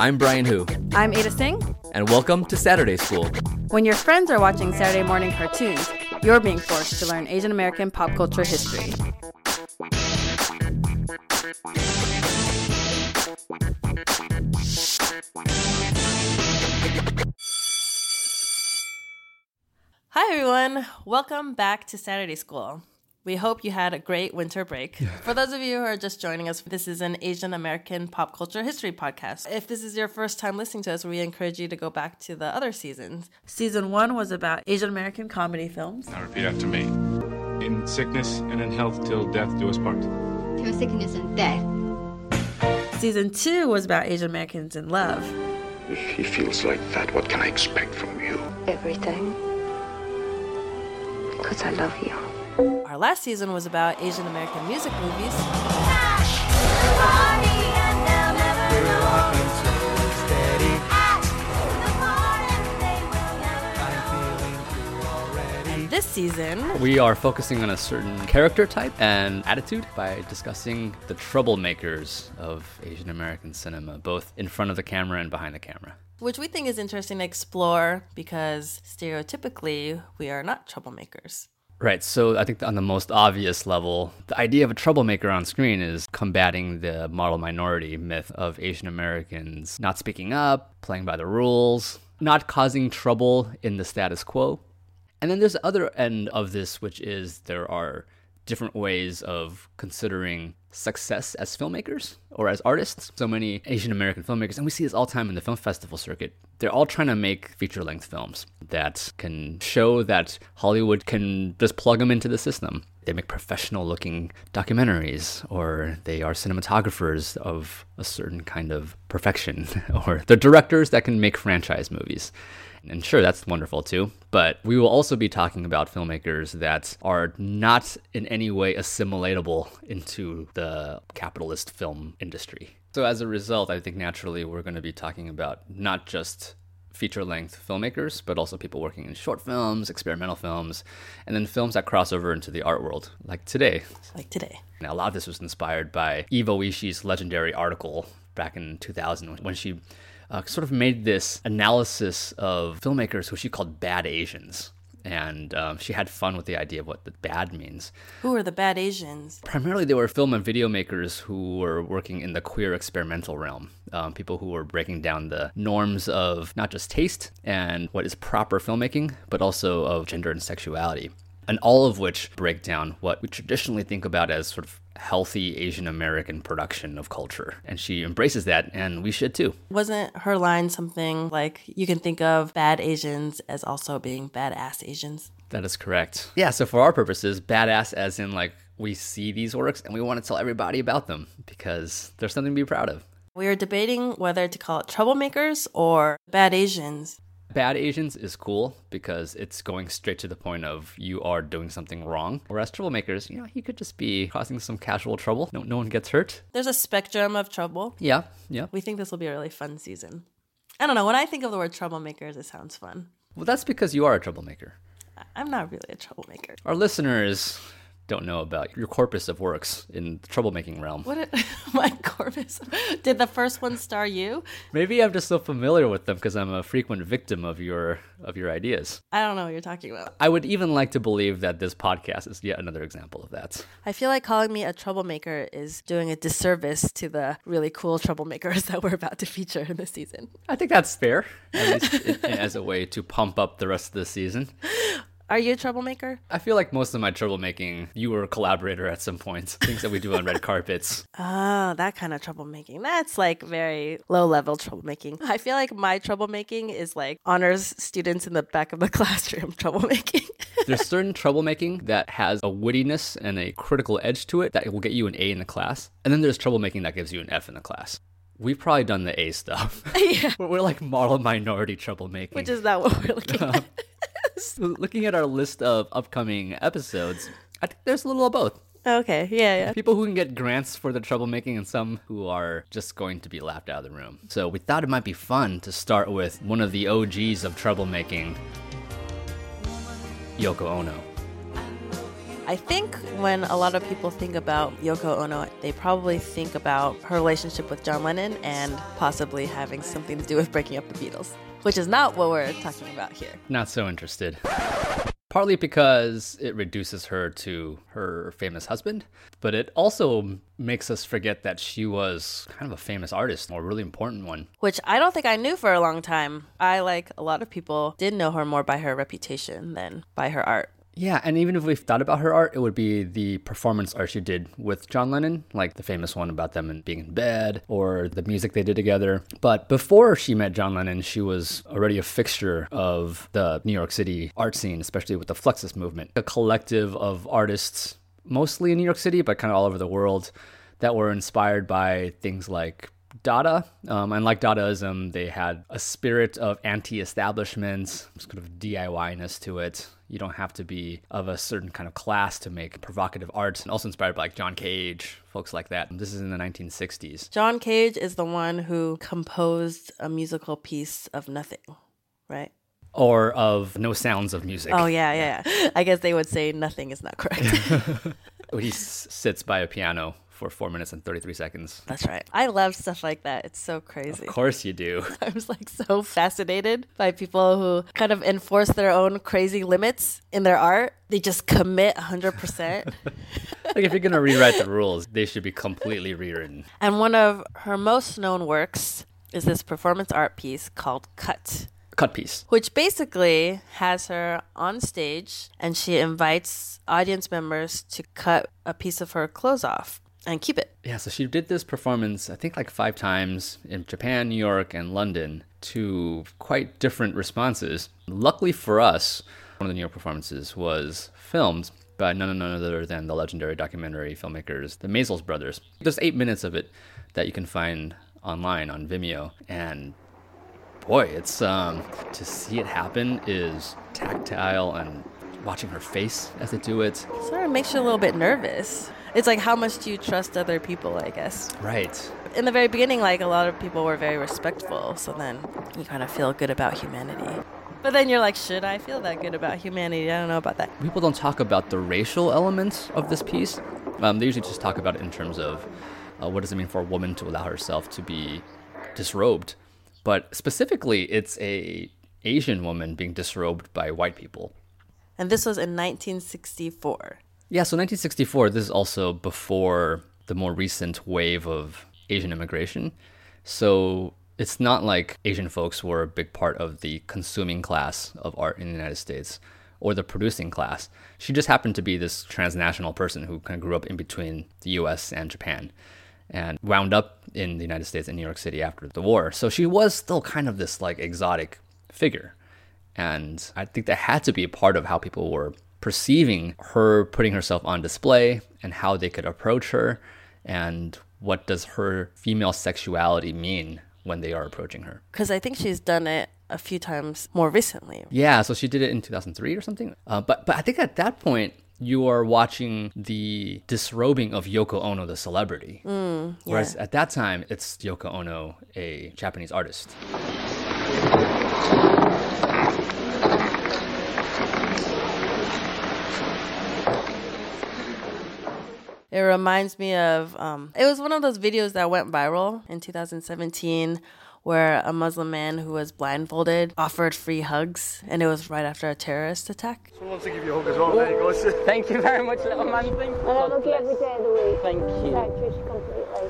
I'm Brian Hu, I'm Ada Tseng. and welcome to Saturday School. When your friends are watching Saturday morning cartoons, you're being forced to learn Asian American pop culture history. Hi, everyone. Welcome back to Saturday School. We hope you had a great winter break. For those of you who are just joining us, this is an Asian American pop culture history podcast. If this is your first time listening to us, we encourage you to go back to the other seasons. Season one was about Asian American comedy films. Now repeat after me. In sickness and in health till death do us part. Through sickness and death. Season two was about Asian Americans in love. If he feels like that, what can I expect from you? Everything. Because I love you. Our last season was about Asian American music movies. And this season, We are focusing on a certain character type and attitude by discussing the troublemakers of Asian American cinema, both in front of the camera and behind the camera. which we think is interesting to explore because stereotypically we are not troublemakers. Right, so I think on the most obvious level, the idea of a troublemaker on screen is combating the model minority myth of Asian Americans not speaking up, playing by the rules, not causing trouble in the status quo. And then there's the other end of this, which is there are different ways of considering success as filmmakers or as artists. So many Asian American filmmakers, and we see this all the time in the film festival circuit, they're all trying to make feature length films that can show that Hollywood can just plug them into the system. They make professional looking documentaries, or they are cinematographers of a certain kind of perfection, or they're directors that can make franchise movies. And sure, that's wonderful too. But we will also be talking about filmmakers that are not in any way assimilatable into the capitalist film industry. So as a result, I think naturally we're going to be talking about not just feature length filmmakers, but also people working in short films, experimental films, and then films that cross over into the art world, like today. Like today. Now, a lot of this was inspired by Eve Oishi's legendary article back in 2000 when she uh, sort of made this analysis of filmmakers who she called bad Asians. And um, she had fun with the idea of what the bad means. Who are the bad Asians? Primarily, they were film and video makers who were working in the queer experimental realm. Um, people who were breaking down the norms of not just taste and what is proper filmmaking, but also of gender and sexuality. And all of which break down what we traditionally think about as sort of healthy Asian American production of culture. And she embraces that, and we should too. Wasn't her line something like you can think of bad Asians as also being badass Asians? That is correct. Yeah, so for our purposes, badass as in like we see these works and we want to tell everybody about them because there's something to be proud of. We are debating whether to call it troublemakers or bad Asians. Bad Asians is cool because it's going straight to the point of you are doing something wrong. Whereas troublemakers, you know, he could just be causing some casual trouble. No, no one gets hurt. There's a spectrum of trouble. Yeah, yeah. We think this will be a really fun season. I don't know. When I think of the word troublemakers, it sounds fun. Well, that's because you are a troublemaker. I'm not really a troublemaker. Our listeners don't know about your corpus of works in the troublemaking realm. What? It, my corpus. Did the first one star you? Maybe I'm just so familiar with them because I'm a frequent victim of your of your ideas. I don't know what you're talking about. I would even like to believe that this podcast is yet another example of that. I feel like calling me a troublemaker is doing a disservice to the really cool troublemakers that we're about to feature in this season. I think that's fair, at least as a way to pump up the rest of the season. Are you a troublemaker? I feel like most of my troublemaking, you were a collaborator at some point. Things that we do on red carpets. Oh, that kind of troublemaking. That's like very low level troublemaking. I feel like my troublemaking is like honors students in the back of the classroom troublemaking. There's certain troublemaking that has a wittiness and a critical edge to it that will get you an A in the class. And then there's troublemaking that gives you an F in the class. We've probably done the A stuff. yeah. We're, we're like model minority troublemaking. Which is not what we're looking at. Looking at our list of upcoming episodes, I think there's a little of both. Okay, yeah, yeah. People who can get grants for their troublemaking and some who are just going to be laughed out of the room. So we thought it might be fun to start with one of the OGs of troublemaking, Yoko Ono. I think when a lot of people think about Yoko Ono, they probably think about her relationship with John Lennon and possibly having something to do with breaking up the Beatles, which is not what we're talking about here. Not so interested. Partly because it reduces her to her famous husband, but it also makes us forget that she was kind of a famous artist, or a really important one. Which I don't think I knew for a long time. I, like a lot of people, did know her more by her reputation than by her art. Yeah, and even if we thought about her art, it would be the performance art she did with John Lennon, like the famous one about them and being in bed, or the music they did together. But before she met John Lennon, she was already a fixture of the New York City art scene, especially with the Fluxus movement, a collective of artists, mostly in New York City, but kind of all over the world, that were inspired by things like Dada. Um, and like Dadaism, they had a spirit of anti establishment, sort of DIY ness to it. You don't have to be of a certain kind of class to make provocative art, and also inspired by like John Cage, folks like that. This is in the 1960s. John Cage is the one who composed a musical piece of nothing, right? Or of no sounds of music. Oh, yeah, yeah. yeah. I guess they would say nothing is not correct. he s- sits by a piano for four minutes and 33 seconds. That's right. I love stuff like that. It's so crazy. Of course you do. I was like so fascinated by people who kind of enforce their own crazy limits in their art. They just commit 100%. like if you're going to rewrite the rules, they should be completely rewritten. and one of her most known works is this performance art piece called Cut. Cut piece. which basically has her on stage and she invites audience members to cut a piece of her clothes off and keep it. Yeah, so she did this performance, I think like five times in Japan, New York, and London to quite different responses. Luckily for us, one of the New York performances was filmed by none, none other than the legendary documentary filmmakers, the Maysles brothers. There's eight minutes of it that you can find online on Vimeo, and boy, it's um, to see it happen is tactile and watching her face as they do it. Sort of makes you a little bit nervous. It's like how much do you trust other people, I guess. Right. In the very beginning, like a lot of people were very respectful, so then you kind of feel good about humanity. But then you're like, should I feel that good about humanity? I don't know about that. people don't talk about the racial elements of this piece. Um, they usually just talk about it in terms of uh, what does it mean for a woman to allow herself to be disrobed. But specifically, it's a Asian woman being disrobed by white people. And this was in 1964. Yeah, so 1964, this is also before the more recent wave of Asian immigration. So it's not like Asian folks were a big part of the consuming class of art in the United States or the producing class. She just happened to be this transnational person who kind of grew up in between the US and Japan and wound up in the United States in New York City after the war. So she was still kind of this like exotic figure. And I think that had to be a part of how people were perceiving her putting herself on display and how they could approach her and what does her female sexuality mean when they are approaching her. Because I think she's done it a few times more recently. Yeah, so she did it in 2003 or something. Uh, but but I think at that point you are watching the disrobing of Yoko Ono, the celebrity. Whereas at that time, it's Yoko Ono, a Japanese artist. It reminds me of um, it was one of those videos that went viral in 2017 where a Muslim man who was blindfolded offered free hugs and it was right after a terrorist attack. Someone wants to give you a hug as well. There you go. Thank you very much, little man. Thank you. I have a every day of the week. Thank you.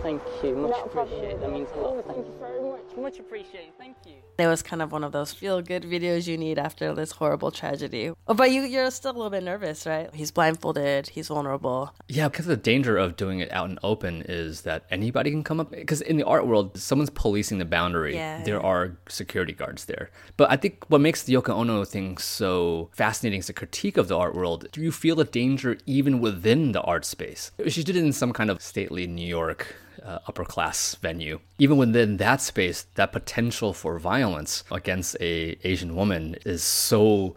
Thank you. Thank you. Much Not appreciated. That means a lot. Thank you very much. Much appreciated. Thank you. It was kind of one of those feel good videos you need after this horrible tragedy. Oh, but you, you're still a little bit nervous, right? He's blindfolded, he's vulnerable. Yeah, because the danger of doing it out in open is that anybody can come up. Because in the art world, someone's policing the boundary. Yeah. There are security guards there. But I think what makes the Yoko Ono thing so fascinating is the critique of the art world. Do you feel the danger even within the art space? She did it in some kind of stately New York uh, upper class venue. Even within that space, that potential for violence against a Asian woman is so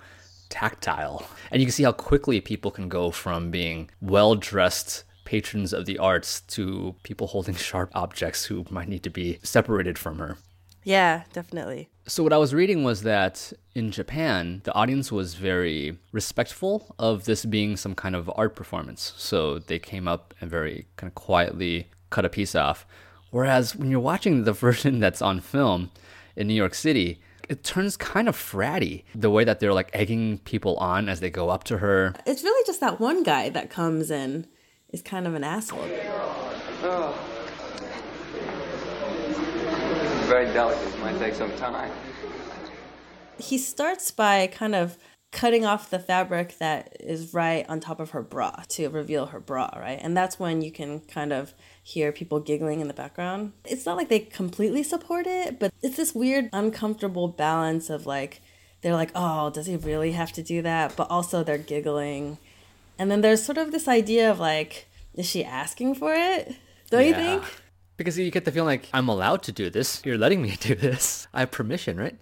tactile. And you can see how quickly people can go from being well dressed patrons of the arts to people holding sharp objects who might need to be separated from her. Yeah, definitely. So what I was reading was that in Japan, the audience was very respectful of this being some kind of art performance. So they came up and very kind of quietly cut a piece off. Whereas when you're watching the version that's on film in New York City, it turns kind of fratty. The way that they're like egging people on as they go up to her. It's really just that one guy that comes in is kind of an asshole. Very delicate. It might take some time. He starts by kind of cutting off the fabric that is right on top of her bra to reveal her bra, right? And that's when you can kind of hear people giggling in the background. It's not like they completely support it, but it's this weird, uncomfortable balance of like, they're like, oh, does he really have to do that? But also they're giggling. And then there's sort of this idea of like, is she asking for it? Don't you think? Because you get the feeling like I'm allowed to do this. You're letting me do this. I have permission, right?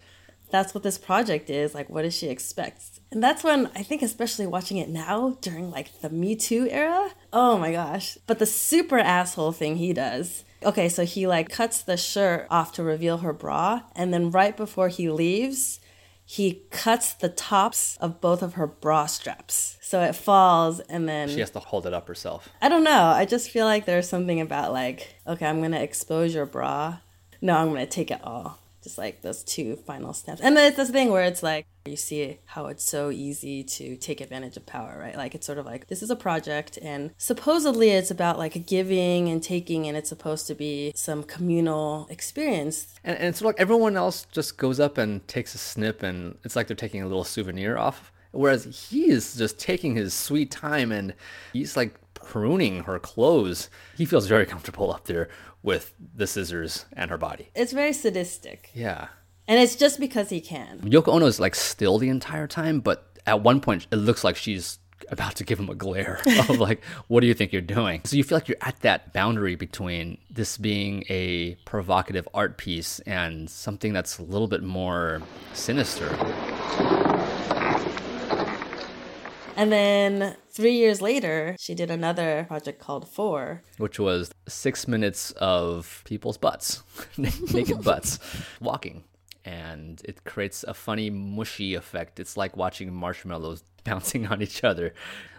That's what this project is like what does she expect and that's when i think especially watching it now during like the me too era oh my gosh but the super asshole thing he does okay so he like cuts the shirt off to reveal her bra and then right before he leaves he cuts the tops of both of her bra straps so it falls and then She has to hold it up herself. I don't know. I just feel like there's something about like, okay, I'm gonna expose your bra. No, I'm gonna take it all. Just like those two final steps. And then it's this thing where it's like you see how it's so easy to take advantage of power, right? Like it's sort of like this is a project and supposedly it's about like giving and taking and it's supposed to be some communal experience. And, and it's like everyone else just goes up and takes a snip, and it's like they're taking a little souvenir off. Whereas he is just taking his sweet time and he's like pruning her clothes. He feels very comfortable up there with the scissors and her body. It's very sadistic. Yeah. And it's just because he can. Yoko Ono is like still the entire time, but at one point it looks like she's about to give him a glare of like, what do you think you're doing? So you feel like you're at that boundary between this being a provocative art piece and something that's a little bit more sinister. And then three years later, she did another project called Four, which was six minutes of people's butts, naked butts, walking. And it creates a funny, mushy effect. It's like watching marshmallows bouncing on each other.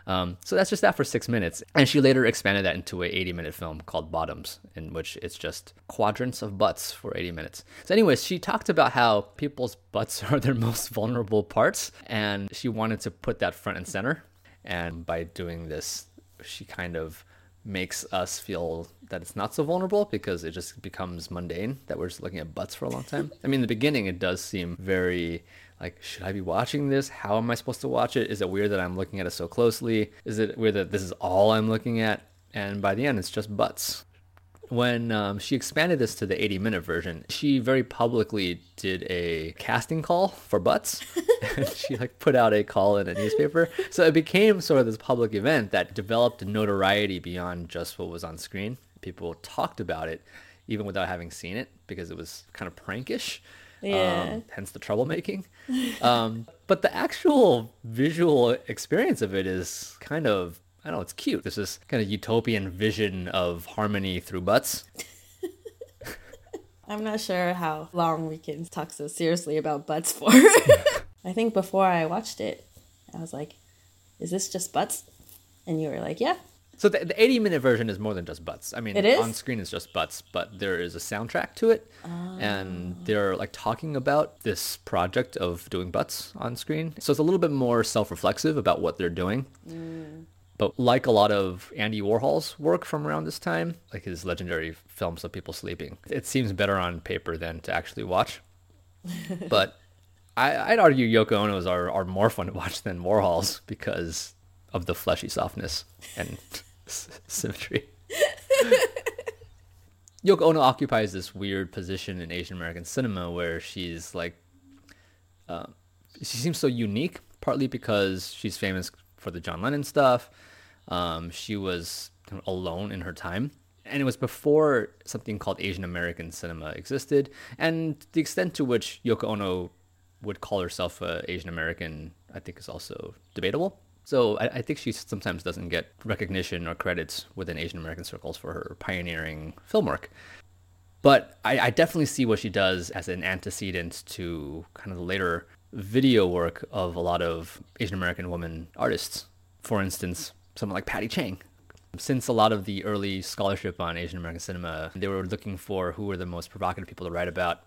Um, so that's just that for six minutes. And she later expanded that into a 80 minute film called Bottoms, in which it's just quadrants of butts for 80 minutes. So, anyways, she talked about how people's butts are their most vulnerable parts, and she wanted to put that front and center. And by doing this, she kind of makes us feel that it's not so vulnerable because it just becomes mundane that we're just looking at butts for a long time. I mean, in the beginning, it does seem very like, should I be watching this? How am I supposed to watch it? Is it weird that I'm looking at it so closely? Is it weird that this is all I'm looking at? And by the end, it's just butts. When um, she expanded this to the 80 minute version, she very publicly did a casting call for butts. and she like put out a call in a newspaper. So it became sort of this public event that developed notoriety beyond just what was on screen. People talked about it even without having seen it because it was kind of prankish. Yeah. Um, hence the troublemaking. Um, but the actual visual experience of it is kind of, I know, it's cute. This is kind of utopian vision of harmony through butts. I'm not sure how long we can talk so seriously about butts for. I think before I watched it, I was like, is this just butts? And you were like, yeah. So the, the 80 minute version is more than just butts. I mean, It is? on screen it's just butts, but there is a soundtrack to it. And oh. they're like talking about this project of doing butts on screen. So it's a little bit more self reflexive about what they're doing. Mm. But like a lot of Andy Warhol's work from around this time, like his legendary films of people sleeping, it seems better on paper than to actually watch. but I, I'd argue Yoko Ono's are, are more fun to watch than Warhol's because of the fleshy softness and s- symmetry. Yoko Ono occupies this weird position in Asian American cinema where she's like, uh, she seems so unique, partly because she's famous for the John Lennon stuff. Um, she was kind of alone in her time. And it was before something called Asian American cinema existed. And the extent to which Yoko Ono would call herself a Asian American, I think, is also debatable. So I, I think she sometimes doesn't get recognition or credits within Asian American circles for her pioneering film work. But I, I definitely see what she does as an antecedent to kind of the later video work of a lot of Asian American women artists. For instance, someone like Patty Chang. Since a lot of the early scholarship on Asian American cinema, they were looking for who were the most provocative people to write about.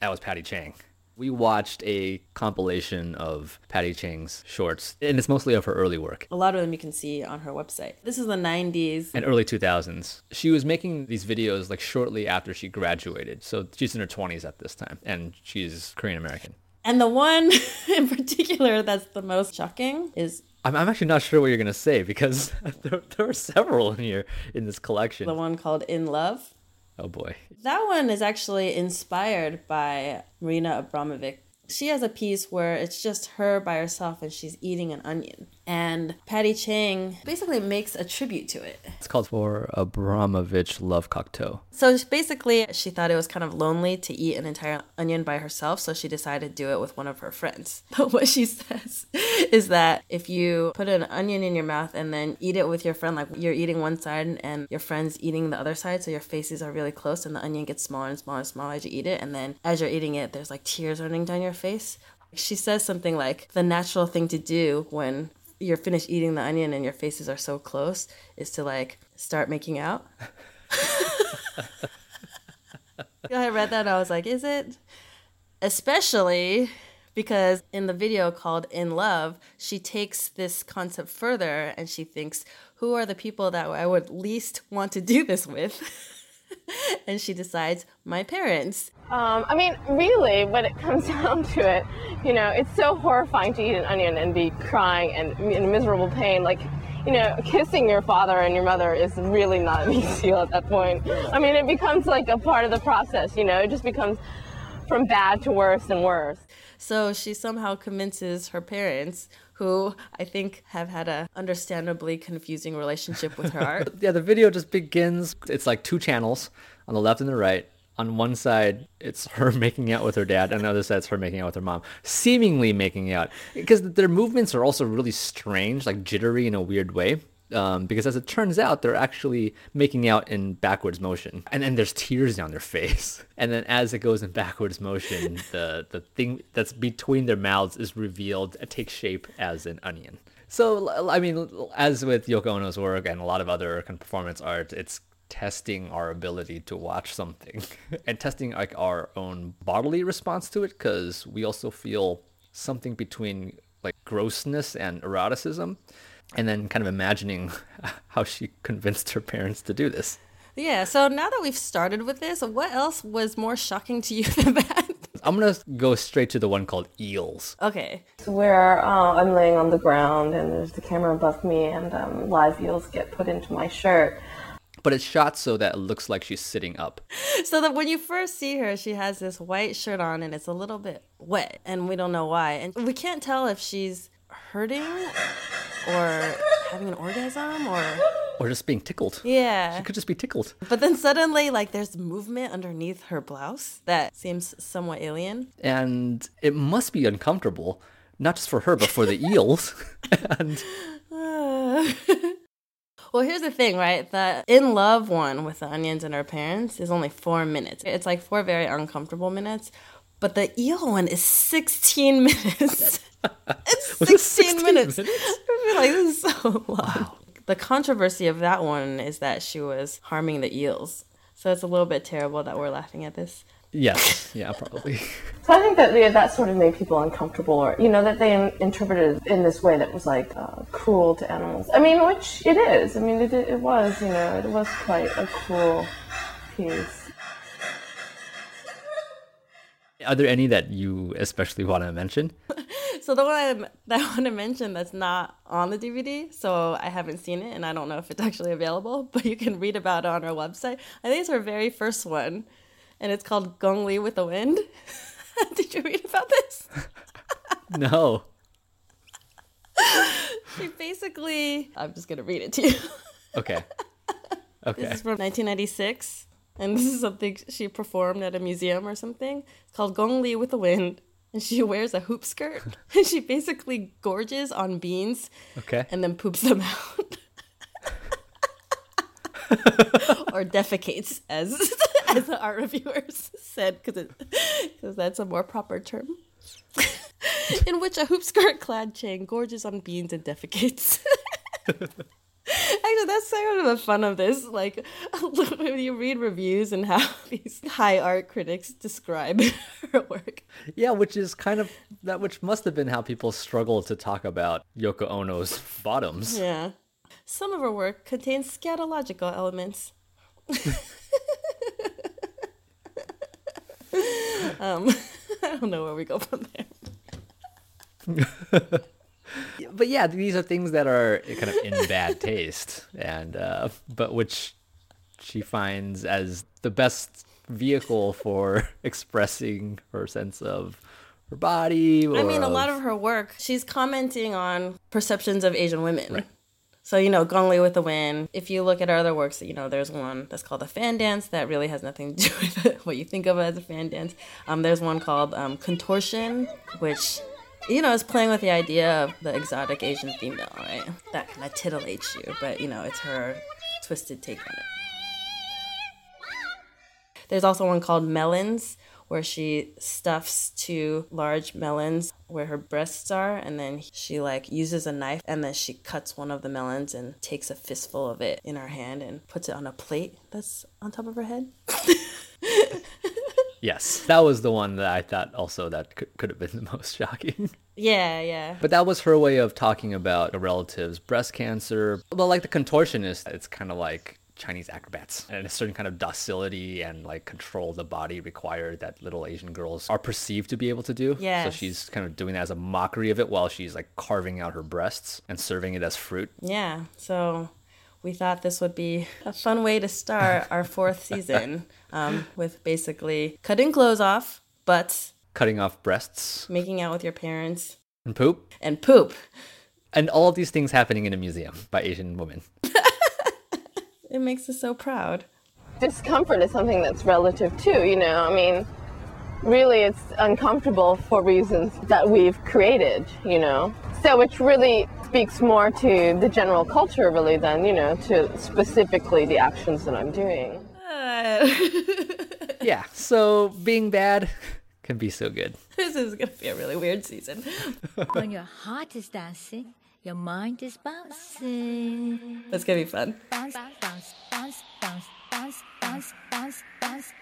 That was Patty Chang. We watched a compilation of Patty Chang's shorts, and it's mostly of her early work A lot of them you can see on her website. This is the 90s. and early 2000s. She was making these videos like shortly after she graduated. So she's in her 20s at this time, and she's Korean American. And the one in particular that's the most shocking is I'm, I'm actually not sure what you're going to say because there, there are several in here in this collection. the one called In Love. Oh boy. That one is actually inspired by Marina Abramovic. She has a piece where it's just her by herself and she's eating an onion. And Patty Chang basically makes a tribute to it. It's called for Abramovic Love Cocktail. So basically, she thought it was kind of lonely to eat an entire onion by herself, so she decided to do it with one of her friends. But what she says is that if you put an onion in your mouth and then eat it with your friend, like you're eating one side and your friend's eating the other side, so your faces are really close and the onion gets smaller and smaller and smaller as you eat it, and then as you're eating it, there's like tears running down your face. She says something like the natural thing to do when you're finished eating the onion and your faces are so close is to like start making out. I read that and I was like, is it? Especially because in the video called In Love, she takes this concept further and she thinks, who are the people that I would least want to do this with? and she decides, my parents. Um, I mean, really, when it comes down to it, you know, it's so horrifying to eat an onion and be crying and in miserable pain. Like, you know, kissing your father and your mother is really not a big deal at that point. I mean, it becomes like a part of the process, you know, it just becomes from bad to worse and worse. So she somehow convinces her parents, who I think have had a understandably confusing relationship with her art. Yeah, the video just begins. It's like two channels on the left and the right. On one side, it's her making out with her dad, and on the other side, it's her making out with her mom, seemingly making out. Because their movements are also really strange, like jittery in a weird way. Um, because as it turns out, they're actually making out in backwards motion, and then there's tears down their face. And then as it goes in backwards motion, the the thing that's between their mouths is revealed, it takes shape as an onion. So I mean, as with Yoko Ono's work and a lot of other kind of performance art, it's testing our ability to watch something and testing like our own bodily response to it because we also feel something between like grossness and eroticism and then kind of imagining how she convinced her parents to do this yeah, so now that we've started with this, what else was more shocking to you than that? i'm gonna go straight to the one called eels okay. So where uh, I'm laying on the ground and there's the camera above me and um, live eels get put into my shirt. but it's shot so that it looks like she's sitting up So that when you first see her, she has this white shirt on and it's a little bit wet, and we don't know why. And we can't tell if she's hurting or having an orgasm or. or just being tickled Yeah. she could just be tickled But then suddenly, like, there's movement underneath her blouse that seems somewhat alien. and it must be uncomfortable not just for her but for the eels and Well, here's the thing, right? The in love one with the onions and her parents is only four minutes. It's like four very uncomfortable minutes. But the eel one is 16 minutes. it's 16, 16 minutes. minutes? I feel like this is so long. The controversy of that one is that she was harming the eels. So it's a little bit terrible that we're laughing at this. yes yeah probably So I think that yeah, that sort of made people uncomfortable, or you know, that they in- interpreted it in this way that was like uh, cruel to animals. I mean, which it is. I mean, it, it was, you know, it was quite a cruel piece. Are there any that you especially want to mention? So the one I, that I want to mention that's not on the DVD, so I haven't seen it and I don't know if it's actually available, but you can read about it on our website. I think it's our very first one, and it's called Gong Li with the Wind. Did you read about this? No. She basically, I'm just gonna read it to you. Okay. Okay. This is from 1996, and this is something she performed at a museum or something. It's called Gong Li with the Wind, and she wears a hoop skirt, and she basically gorges on beans Okay. and then poops them out. or defecates, as as the art reviewers said, because that's a more proper term. in which a hoop skirt clad Chang gorges on beans and defecates. Actually, that's kind of the fun of this. Like, when you read reviews and how these high art critics describe her work. Yeah, which is kind of that, which must have been how people struggle to talk about Yoko Ono's bottoms. Yeah. Some of her work contains scatological elements. um, I don't know where we go from there. But yeah, these are things that are kind of in bad taste, and uh, but which she finds as the best vehicle for expressing her sense of her body. I mean, a of- lot of her work, she's commenting on perceptions of Asian women. Right. So, you know, Gong Li with the Wind. If you look at her other works, you know, there's one that's called the fan dance that really has nothing to do with what you think of as a fan dance. Um, there's one called um, contortion, which, you know, is playing with the idea of the exotic Asian female, right? That kind of titillates you, but, you know, it's her twisted take on it. There's also one called Melons, where she stuffs two large melons where her breasts are, and then she like uses a knife and then she cuts one of the melons and takes a fistful of it in her hand and puts it on a plate that's on top of her head. Yes, that was the one that I thought also that could, could have been the most shocking. Yeah, yeah. But that was her way of talking about a relative's breast cancer. Well, like the contortionist, it's kind of like Chinese acrobats and a certain kind of docility and like control of the body required that little Asian girls are perceived to be able to do. Yeah. So she's kind of doing that as a mockery of it while she's like carving out her breasts and serving it as fruit. Yeah, so we thought this would be a fun way to start our fourth season um, with basically cutting clothes off, but Cutting off breasts making out with your parents, and poop. and poop. And all of these things happening in a museum by Asian women. It makes us so proud. discomfort is something that's relative too, you know. I mean, really it's uncomfortable for reasons that we've created, you know. So which really speaks more to the general culture really than, you know, to specifically the actions that I'm doing. Uh. Yeah, so being bad can be so good. this is going to be a really weird season. when your heart is dancing, your mind is bouncing. That's going to be fun. Bounce, bounce, bounce, bounce, bounce, bounce, bounce, bounce,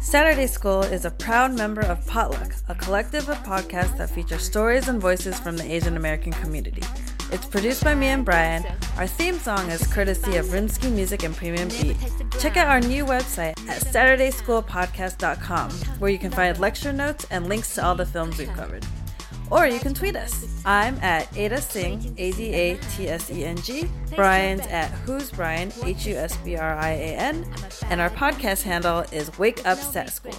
Saturday School is a proud member of Potluck, a collective of podcasts that feature stories and voices from the Asian American community. It's produced by me and Brian. Our theme song is courtesy of Rinsky Music and Premium Beat. Check out our new website at SaturdaySchoolPodcast.com, where you can find lecture notes and links to all the films we've covered. Or you can tweet us. I'm at Ada Tseng, A D A T S E N G. Brian's at Who's Brian, H U S B R I A N. And our podcast handle is Wake Up Sat School.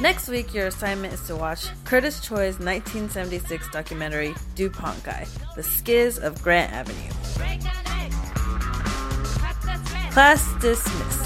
Next week, your assignment is to watch Curtis Choy's 1976 documentary DuPont Guy, The Schiz of Grant Avenue. Class dismissed.